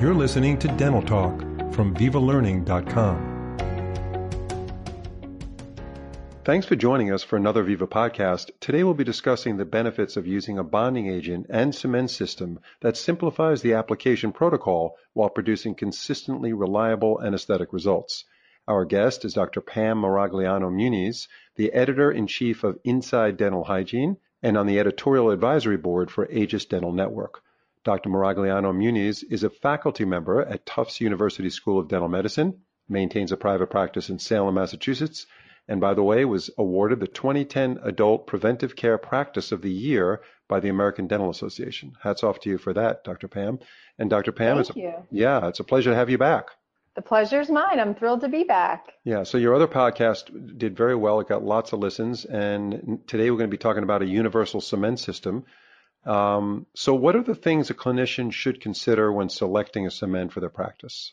You're listening to Dental Talk from VivaLearning.com. Thanks for joining us for another Viva podcast. Today we'll be discussing the benefits of using a bonding agent and cement system that simplifies the application protocol while producing consistently reliable anesthetic results. Our guest is Dr. Pam Maragliano Muniz, the editor in chief of Inside Dental Hygiene and on the editorial advisory board for Aegis Dental Network. Dr. Maragliano Muniz is a faculty member at Tufts University School of Dental Medicine, maintains a private practice in Salem, Massachusetts, and by the way, was awarded the 2010 Adult Preventive Care Practice of the Year by the American Dental Association. Hats off to you for that, Dr. Pam. And Dr. Pam, Thank it's you. yeah, it's a pleasure to have you back. The pleasure's mine. I'm thrilled to be back. Yeah, so your other podcast did very well. It got lots of listens, and today we're going to be talking about a universal cement system. Um, so, what are the things a clinician should consider when selecting a cement for their practice?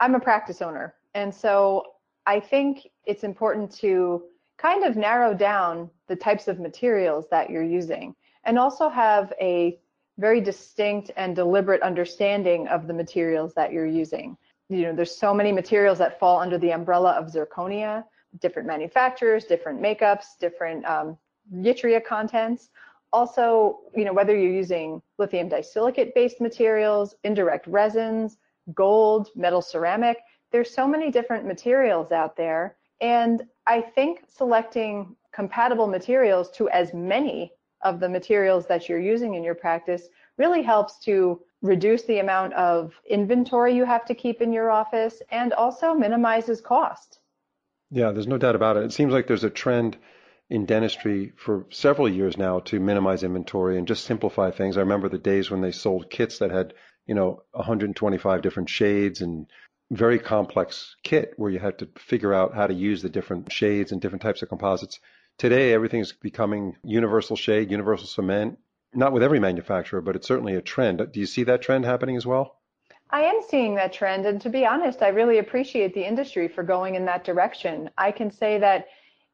I'm a practice owner, and so I think it's important to kind of narrow down the types of materials that you're using and also have a very distinct and deliberate understanding of the materials that you're using. You know, there's so many materials that fall under the umbrella of zirconia, different manufacturers, different makeups, different um, yttria contents also, you know, whether you're using lithium disilicate based materials, indirect resins, gold, metal ceramic, there's so many different materials out there. And I think selecting compatible materials to as many of the materials that you're using in your practice really helps to reduce the amount of inventory you have to keep in your office and also minimizes cost. Yeah, there's no doubt about it. It seems like there's a trend in dentistry for several years now to minimize inventory and just simplify things. I remember the days when they sold kits that had, you know, 125 different shades and very complex kit where you had to figure out how to use the different shades and different types of composites. Today, everything is becoming universal shade, universal cement. Not with every manufacturer, but it's certainly a trend. Do you see that trend happening as well? I am seeing that trend. And to be honest, I really appreciate the industry for going in that direction. I can say that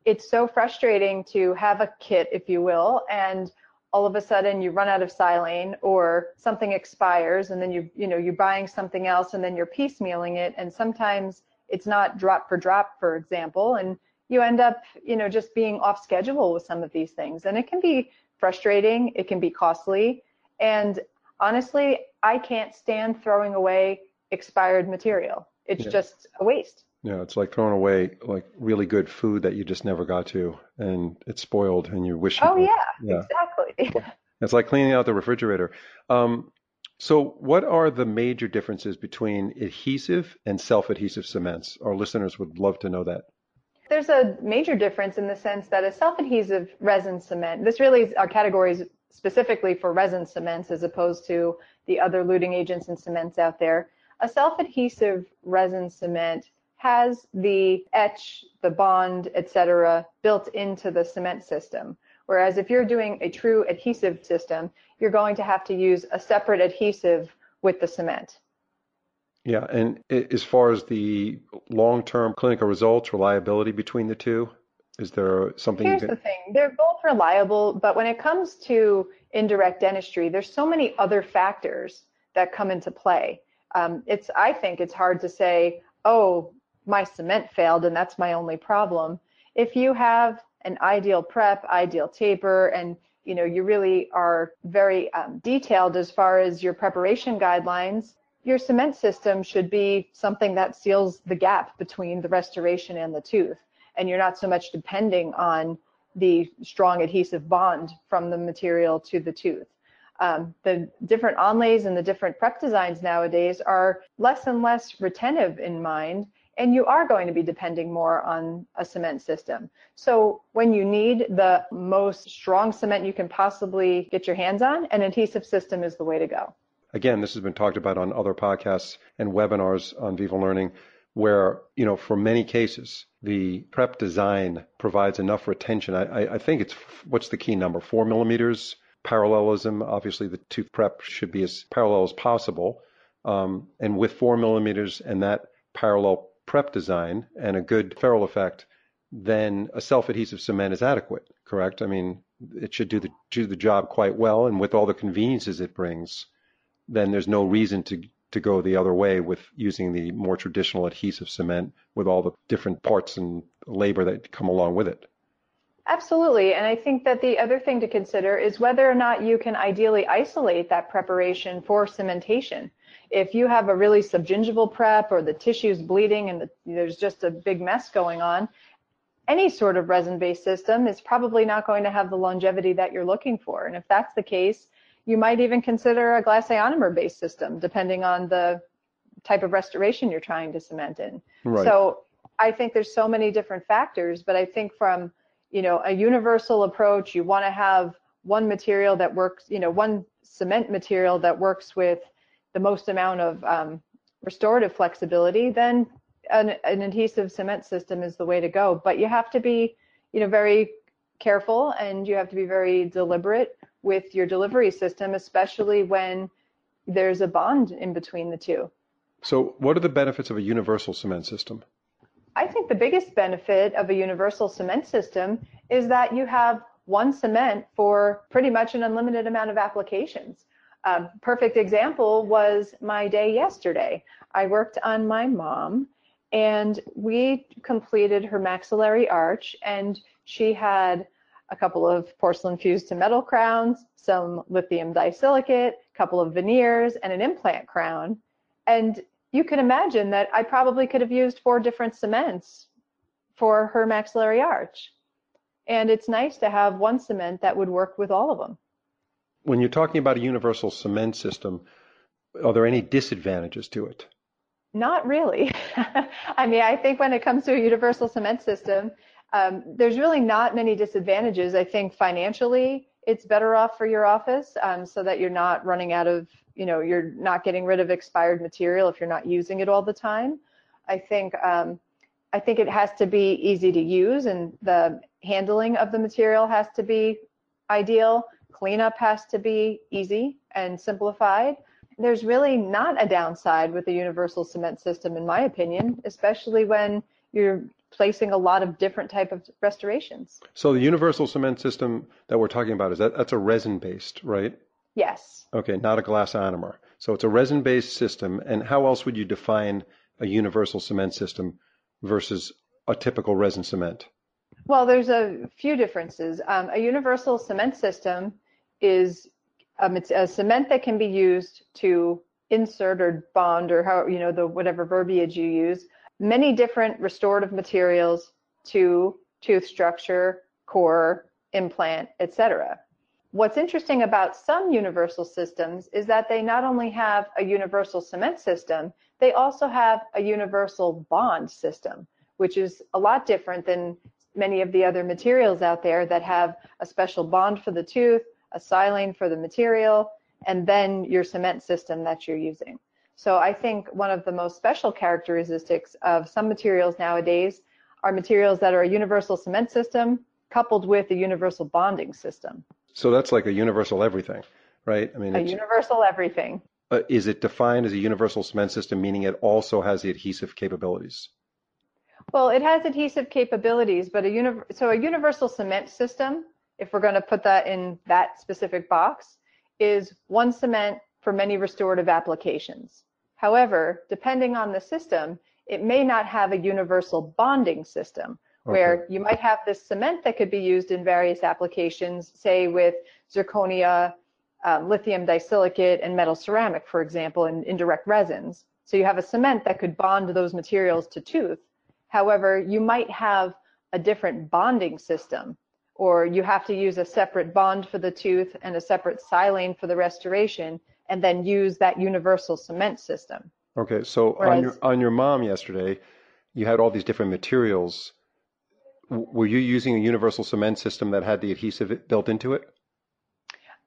it's so frustrating to have a kit, if you will, and all of a sudden you run out of silane or something expires and then you you know you're buying something else and then you're piecemealing it. And sometimes it's not drop for drop for example and you end up you know just being off schedule with some of these things. And it can be frustrating it can be costly. And honestly i can't stand throwing away expired material. It's yeah. just a waste yeah, it's like throwing away like really good food that you just never got to, and it's spoiled, and you wish. Oh yeah, yeah, exactly. It's like cleaning out the refrigerator. Um, so, what are the major differences between adhesive and self-adhesive cements? Our listeners would love to know that. There's a major difference in the sense that a self-adhesive resin cement. This really is our categories specifically for resin cements as opposed to the other luting agents and cements out there. A self-adhesive resin cement has the etch, the bond, etc., built into the cement system. Whereas if you're doing a true adhesive system, you're going to have to use a separate adhesive with the cement. Yeah, and as far as the long-term clinical results, reliability between the two, is there something? Here's the thing: they're both reliable, but when it comes to indirect dentistry, there's so many other factors that come into play. Um, it's I think it's hard to say, oh, my cement failed and that's my only problem. If you have an ideal prep, ideal taper, and you know you really are very um, detailed as far as your preparation guidelines, your cement system should be something that seals the gap between the restoration and the tooth, and you're not so much depending on the strong adhesive bond from the material to the tooth. Um, the different onlays and the different prep designs nowadays are less and less retentive in mind and you are going to be depending more on a cement system. So when you need the most strong cement you can possibly get your hands on, an adhesive system is the way to go. Again, this has been talked about on other podcasts and webinars on Viva Learning where, you know, for many cases, the prep design provides enough retention. I, I think it's, what's the key number? Four millimeters parallelism. Obviously, the tooth prep should be as parallel as possible. Um, and with four millimeters and that parallel prep design and a good ferrule effect, then a self-adhesive cement is adequate, correct? I mean, it should do the do the job quite well, and with all the conveniences it brings, then there's no reason to to go the other way with using the more traditional adhesive cement with all the different parts and labor that come along with it. Absolutely. And I think that the other thing to consider is whether or not you can ideally isolate that preparation for cementation. If you have a really subgingival prep or the tissue's bleeding and the, there's just a big mess going on, any sort of resin-based system is probably not going to have the longevity that you're looking for. And if that's the case, you might even consider a glass ionomer-based system, depending on the type of restoration you're trying to cement in. Right. So I think there's so many different factors, but I think from you know, a universal approach. You want to have one material that works, you know, one cement material that works with the most amount of um, restorative flexibility, then an, an, adhesive cement system is the way to go. But you have to be, you know, very careful and you have to be very deliberate with your delivery system, especially when there's a bond in between the two. So, what are the benefits of a universal cement system? I think the biggest benefit of a universal cement system is that you have one cement for pretty much an unlimited amount of applications. A perfect example was my day yesterday. I worked on my mom and we completed her maxillary arch and she had a couple of porcelain fused to metal crowns, some lithium disilicate, a couple of veneers, and an implant crown. And you can imagine that I probably could have used four different cements for her maxillary arch. And it's nice to have one cement that would work with all of them. When you're talking about a universal cement system, are there any disadvantages to it? Not really. I mean, I think when it comes to a universal cement system, um, there's really not many disadvantages. I think financially, it's better off for your office um, so that you're not running out of you know you're not getting rid of expired material if you're not using it all the time. I think um, I think it has to be easy to use, and the handling of the material has to be ideal. Cleanup has to be easy and simplified. There's really not a downside with the universal cement system, in my opinion, especially when you're placing a lot of different type of restorations. So the universal cement system that we're talking about is that that's a resin based, right? Yes. Okay, not a glass ionomer. So it's a resin-based system. And how else would you define a universal cement system versus a typical resin cement? Well, there's a few differences. Um, a universal cement system is um, it's a cement that can be used to insert or bond or how you know the whatever verbiage you use many different restorative materials to tooth structure, core, implant, etc. What's interesting about some universal systems is that they not only have a universal cement system, they also have a universal bond system, which is a lot different than many of the other materials out there that have a special bond for the tooth, a silane for the material, and then your cement system that you're using. So I think one of the most special characteristics of some materials nowadays are materials that are a universal cement system coupled with a universal bonding system. So that's like a universal everything, right? I mean, a universal everything. Uh, is it defined as a universal cement system, meaning it also has the adhesive capabilities? Well, it has adhesive capabilities, but a uni- so a universal cement system, if we're going to put that in that specific box, is one cement for many restorative applications. However, depending on the system, it may not have a universal bonding system, where you might have this cement that could be used in various applications, say with zirconia, um, lithium disilicate, and metal ceramic, for example, in indirect resins. So you have a cement that could bond those materials to tooth. However, you might have a different bonding system, or you have to use a separate bond for the tooth and a separate silane for the restoration, and then use that universal cement system. Okay, so Whereas, on your on your mom yesterday, you had all these different materials were you using a universal cement system that had the adhesive built into it?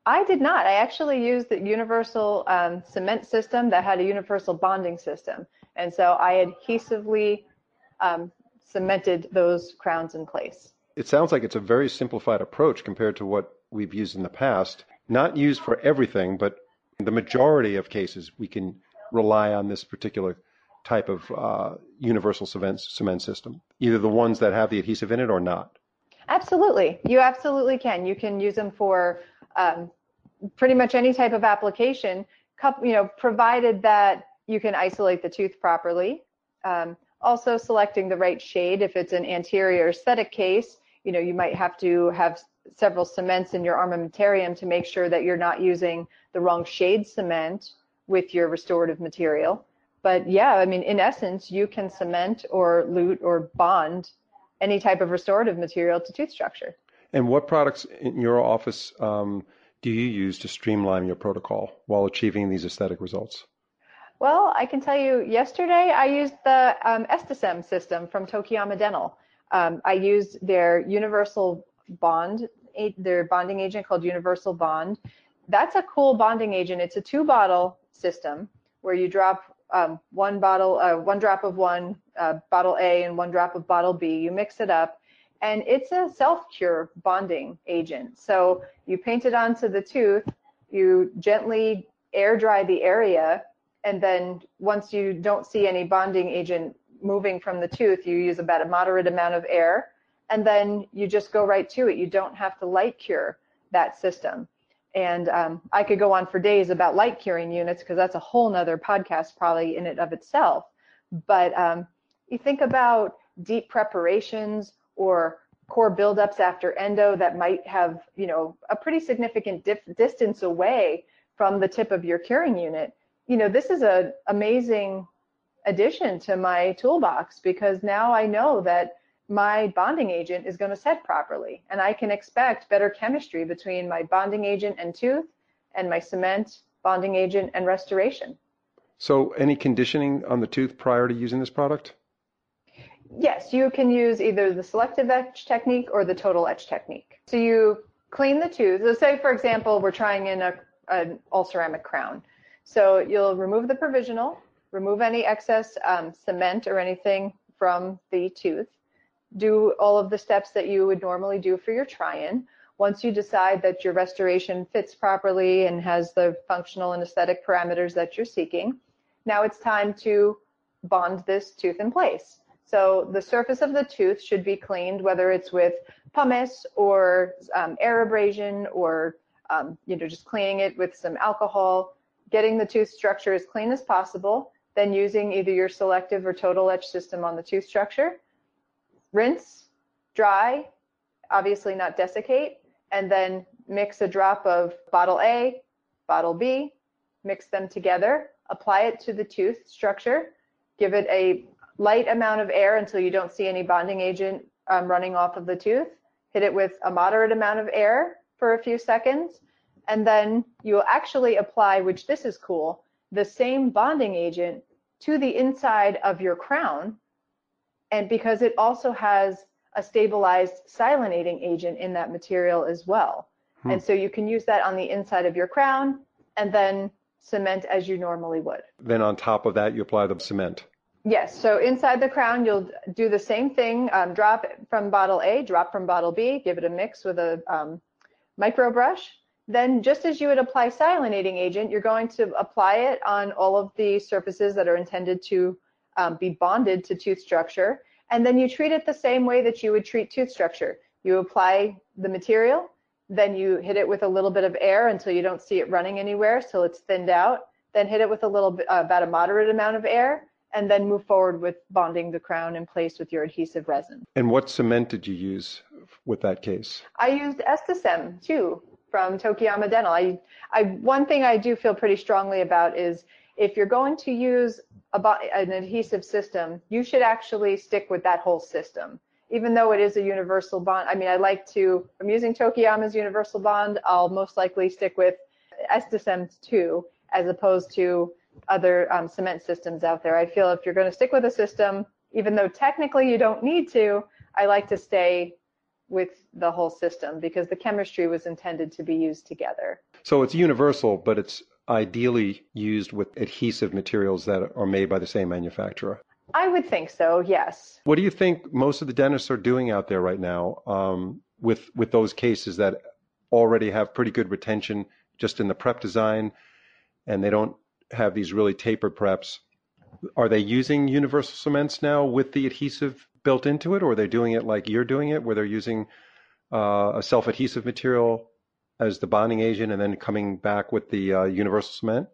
I did not. I actually used the universal um, cement system that had a universal bonding system. And so I adhesively um, cemented those crowns in place. It sounds like it's a very simplified approach compared to what we've used in the past. Not used for everything, but in the majority of cases, we can rely on this particular type of uh, universal cement, cement system, either the ones that have the adhesive in it or not. Absolutely. You absolutely can. You can use them for um, pretty much any type of application, you know, provided that you can isolate the tooth properly. Um, also selecting the right shade. If it's an anterior aesthetic case, you know, you might have to have several cements in your armamentarium to make sure that you're not using the wrong shade cement with your restorative material. But yeah, I mean, in essence, you can cement or lute or bond any type of restorative material to tooth structure. And what products in your office um, do you use to streamline your protocol while achieving these aesthetic results? Well, I can tell you yesterday I used the um, Estecem system from Tokuyama Dental. Um, I used their universal bond, their bonding agent called Universal Bond. That's a cool bonding agent. It's a two bottle system where you drop um, one bottle, uh, one drop of one uh, bottle A and one drop of bottle B. You mix it up, and it's a self cure bonding agent. So you paint it onto the tooth, you gently air dry the area and then once you don't see any bonding agent moving from the tooth, you use about a moderate amount of air, and then you just go right to it. You don't have to light cure that system. And um, I could go on for days about light curing units because that's a whole nother podcast probably in and of itself. But um, you think about deep preparations or core buildups after endo that might have, you know, a pretty significant dif- distance away from the tip of your curing unit you know, this is an amazing addition to my toolbox because now I know that my bonding agent is going to set properly and I can expect better chemistry between my bonding agent and tooth and my cement bonding agent and restoration. So any conditioning on the tooth prior to using this product? Yes, you can use either the selective etch technique or the total etch technique. So you clean the tooth. Let's say, for example, we're trying in a, an all ceramic crown. So you'll remove the provisional, remove any excess um, cement or anything from the tooth, do all of the steps that you would normally do for your try-in. Once you decide that your restoration fits properly and has the functional and aesthetic parameters that you're seeking, now it's time to bond this tooth in place. So the surface of the tooth should be cleaned, whether it's with pumice or um, air abrasion or um, you know just cleaning it with some alcohol getting the tooth structure as clean as possible, then using either your selective or total etch system on the tooth structure. Rinse, dry, obviously not desiccate, and then mix a drop of bottle A, bottle B, mix them together, apply it to the tooth structure, give it a light amount of air until you don't see any bonding agent um, running off of the tooth, hit it with a moderate amount of air for a few seconds, and then you will actually apply, which this is cool, the same bonding agent to the inside of your crown. And because it also has a stabilized silanating agent in that material as well. Hmm. And so you can use that on the inside of your crown and then cement as you normally would. Then on top of that, you apply the cement. Yes. So inside the crown, you'll do the same thing. Um, drop from bottle A, drop from bottle B, give it a mix with a um, micro brush, then just as you would apply silanating agent, you're going to apply it on all of the surfaces that are intended to um, be bonded to tooth structure. And then you treat it the same way that you would treat tooth structure. You apply the material, then you hit it with a little bit of air until you don't see it running anywhere, so it's thinned out. Then hit it with a little bit, uh, about a moderate amount of air, and then move forward with bonding the crown in place with your adhesive resin. And what cement did you use with that case? I used Estecem too from Tokuyama Dental. I, I, one thing I do feel pretty strongly about is if you're going to use a, an adhesive system, you should actually stick with that whole system. Even though it is a universal bond, I mean, I like to, I'm using Tokuyama's universal bond, I'll most likely stick with Estecem 2 as opposed to other um, cement systems out there. I feel if you're going to stick with a system, even though technically you don't need to, I like to stay with the whole system because the chemistry was intended to be used together. So it's universal, but it's ideally used with adhesive materials that are made by the same manufacturer. I would think so, yes. What do you think most of the dentists are doing out there right now um, with with those cases that already have pretty good retention just in the prep design, and they don't have these really tapered preps? Are they using universal cements now with the adhesive built into it, or are they doing it like you're doing it, where they're using uh, a self-adhesive material as the bonding agent and then coming back with the uh, universal cement?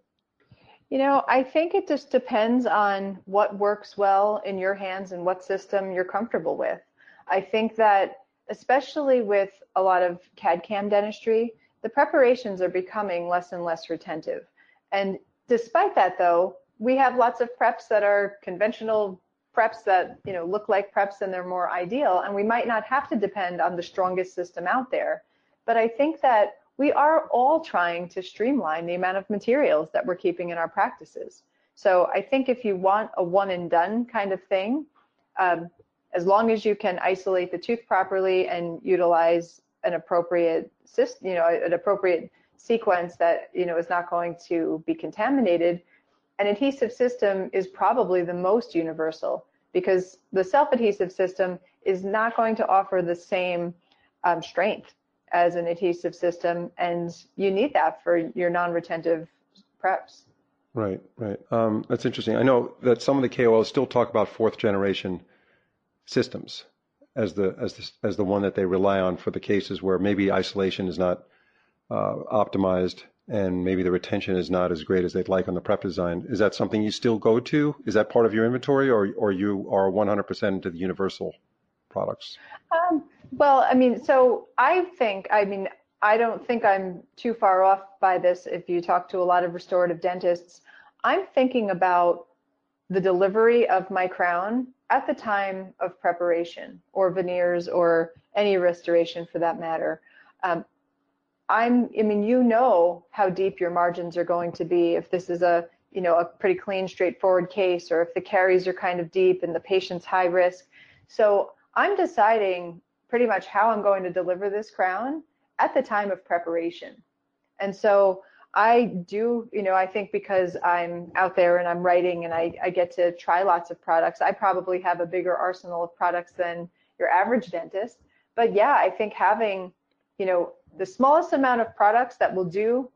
You know, I think it just depends on what works well in your hands and what system you're comfortable with. I think that especially with a lot of CAD CAM dentistry, the preparations are becoming less and less retentive. And despite that though, we have lots of preps that are conventional preps that you know look like preps and they're more ideal and we might not have to depend on the strongest system out there but i think that we are all trying to streamline the amount of materials that we're keeping in our practices. So i think if you want a one and done kind of thing um, as long as you can isolate the tooth properly and utilize an appropriate system you know an appropriate sequence that you know is not going to be contaminated an adhesive system is probably the most universal because the self-adhesive system is not going to offer the same um, strength as an adhesive system, and you need that for your non-retentive preps. Right, right. Um, that's interesting. I know that some of the KOLs still talk about fourth generation systems as the as the as the one that they rely on for the cases where maybe isolation is not uh, optimized and maybe the retention is not as great as they'd like on the prep design. Is that something you still go to? Is that part of your inventory, or or you are 100% into the universal products? Um, well, I mean, so I think, I mean, I don't think I'm too far off by this. If you talk to a lot of restorative dentists, I'm thinking about the delivery of my crown at the time of preparation, or veneers, or any restoration for that matter. Um, I'm, I mean, you know how deep your margins are going to be if this is a, you know, a pretty clean, straightforward case, or if the caries are kind of deep and the patient's high risk. So I'm deciding pretty much how I'm going to deliver this crown at the time of preparation. And so I do, you know, I think because I'm out there and I'm writing and I, I get to try lots of products, I probably have a bigger arsenal of products than your average dentist. But yeah, I think having, you know, the smallest amount of products that will do,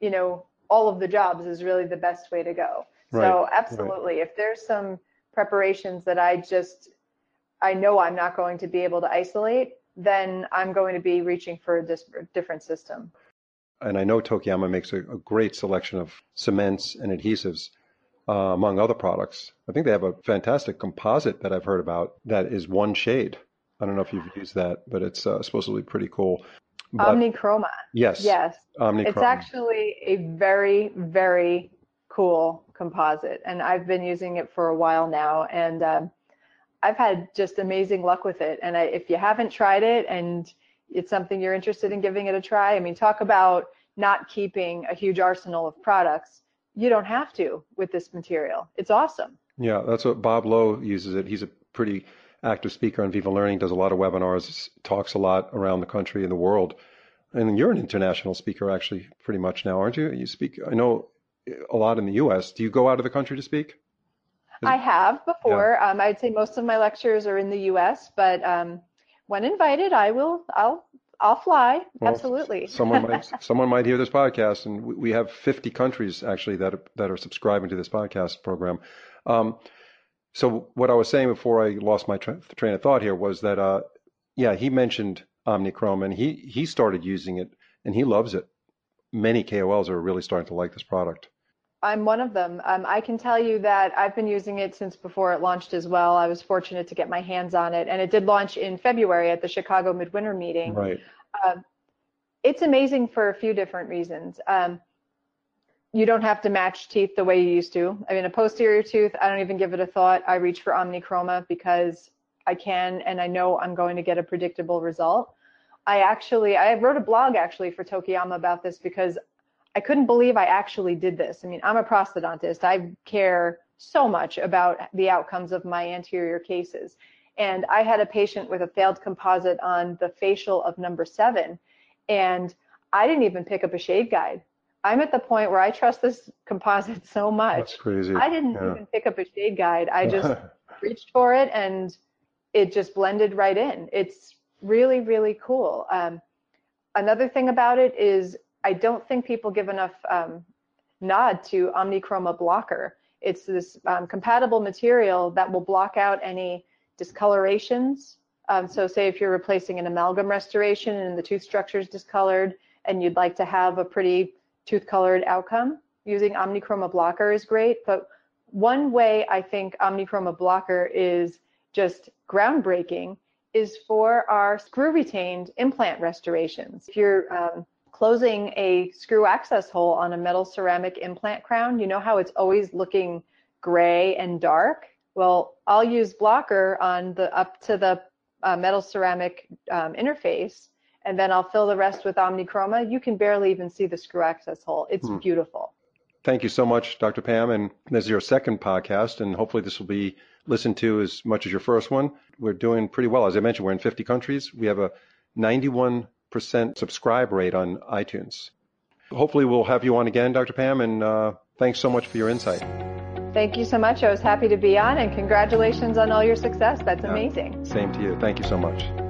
you know, all of the jobs is really the best way to go. Right. So absolutely, right. if there's some preparations that I just I know I'm not going to be able to isolate, then I'm going to be reaching for a dis- different system. And I know Tokuyama makes a, a great selection of cements and adhesives, uh, among other products. I think they have a fantastic composite that I've heard about that is one shade. I don't know if you've used that, but it's uh, supposed to be pretty cool. But, Omnichroma. Yes. Yes. Omnichroma. It's actually a very, very cool composite, and I've been using it for a while now, and um, I've had just amazing luck with it. And I, if you haven't tried it and it's something you're interested in giving it a try, I mean, talk about not keeping a huge arsenal of products. You don't have to with this material. It's awesome. Yeah, that's what Bob Lowe uses it. He's a pretty active speaker on Viva Learning, does a lot of webinars, talks a lot around the country and the world. And you're an international speaker, actually, pretty much now, aren't you? You speak, I know, a lot in the U.S. Do you go out of the country to speak? I have before. Yeah. Um, I'd say most of my lectures are in the U.S., but um, when invited, I will. I'll. I'll fly. Well, Absolutely. someone might someone might hear this podcast, and we have 50 countries actually that are, that are subscribing to this podcast program. Um, so what I was saying before I lost my tra- train of thought here was that, uh, yeah, he mentioned Omnichroma and he he started using it and he loves it. Many KOLs are really starting to like this product. I'm one of them. Um, I can tell you that I've been using it since before it launched as well. I was fortunate to get my hands on it, and it did launch in February at the Chicago Midwinter meeting. Right. Uh, it's amazing for a few different reasons. Um, you don't have to match teeth the way you used to. I mean, a posterior tooth, I don't even give it a thought. I reach for Omnichroma because I can and I know I'm going to get a predictable result. I actually, I wrote a blog actually for Tokuyama about this because I couldn't believe I actually did this. I mean, I'm a prosthodontist. I care so much about the outcomes of my anterior cases. And I had a patient with a failed composite on the facial of number seven, and I didn't even pick up a shade guide. I'm at the point where I trust this composite so much. That's crazy. I didn't yeah. even pick up a shade guide. I just reached for it and it just blended right in. It's really, really cool. Um, another thing about it is I don't think people give enough um, nod to Omnichroma blocker. It's this um, compatible material that will block out any discolorations. Um, so say if you're replacing an amalgam restoration and the tooth structure is discolored and you'd like to have a pretty tooth colored outcome, using Omnichroma Blocker is great, but one way I think Omnichroma Blocker is just groundbreaking is for our screw retained implant restorations. If you're um, closing a screw access hole on a metal ceramic implant crown, you know how it's always looking gray and dark? Well, I'll use blocker on the up to the uh, metal ceramic um, interface and then I'll fill the rest with Omnichroma. You can barely even see the screw access hole. It's hmm. beautiful. Thank you so much, Dr. Pam. And this is your second podcast, and hopefully this will be listened to as much as your first one. We're doing pretty well. As I mentioned, we're in 50 countries. We have a 91% subscribe rate on iTunes. Hopefully we'll have you on again, Dr. Pam, and uh, thanks so much for your insight. Thank you so much. I was happy to be on, and congratulations on all your success. That's amazing. same to you. Thank you so much.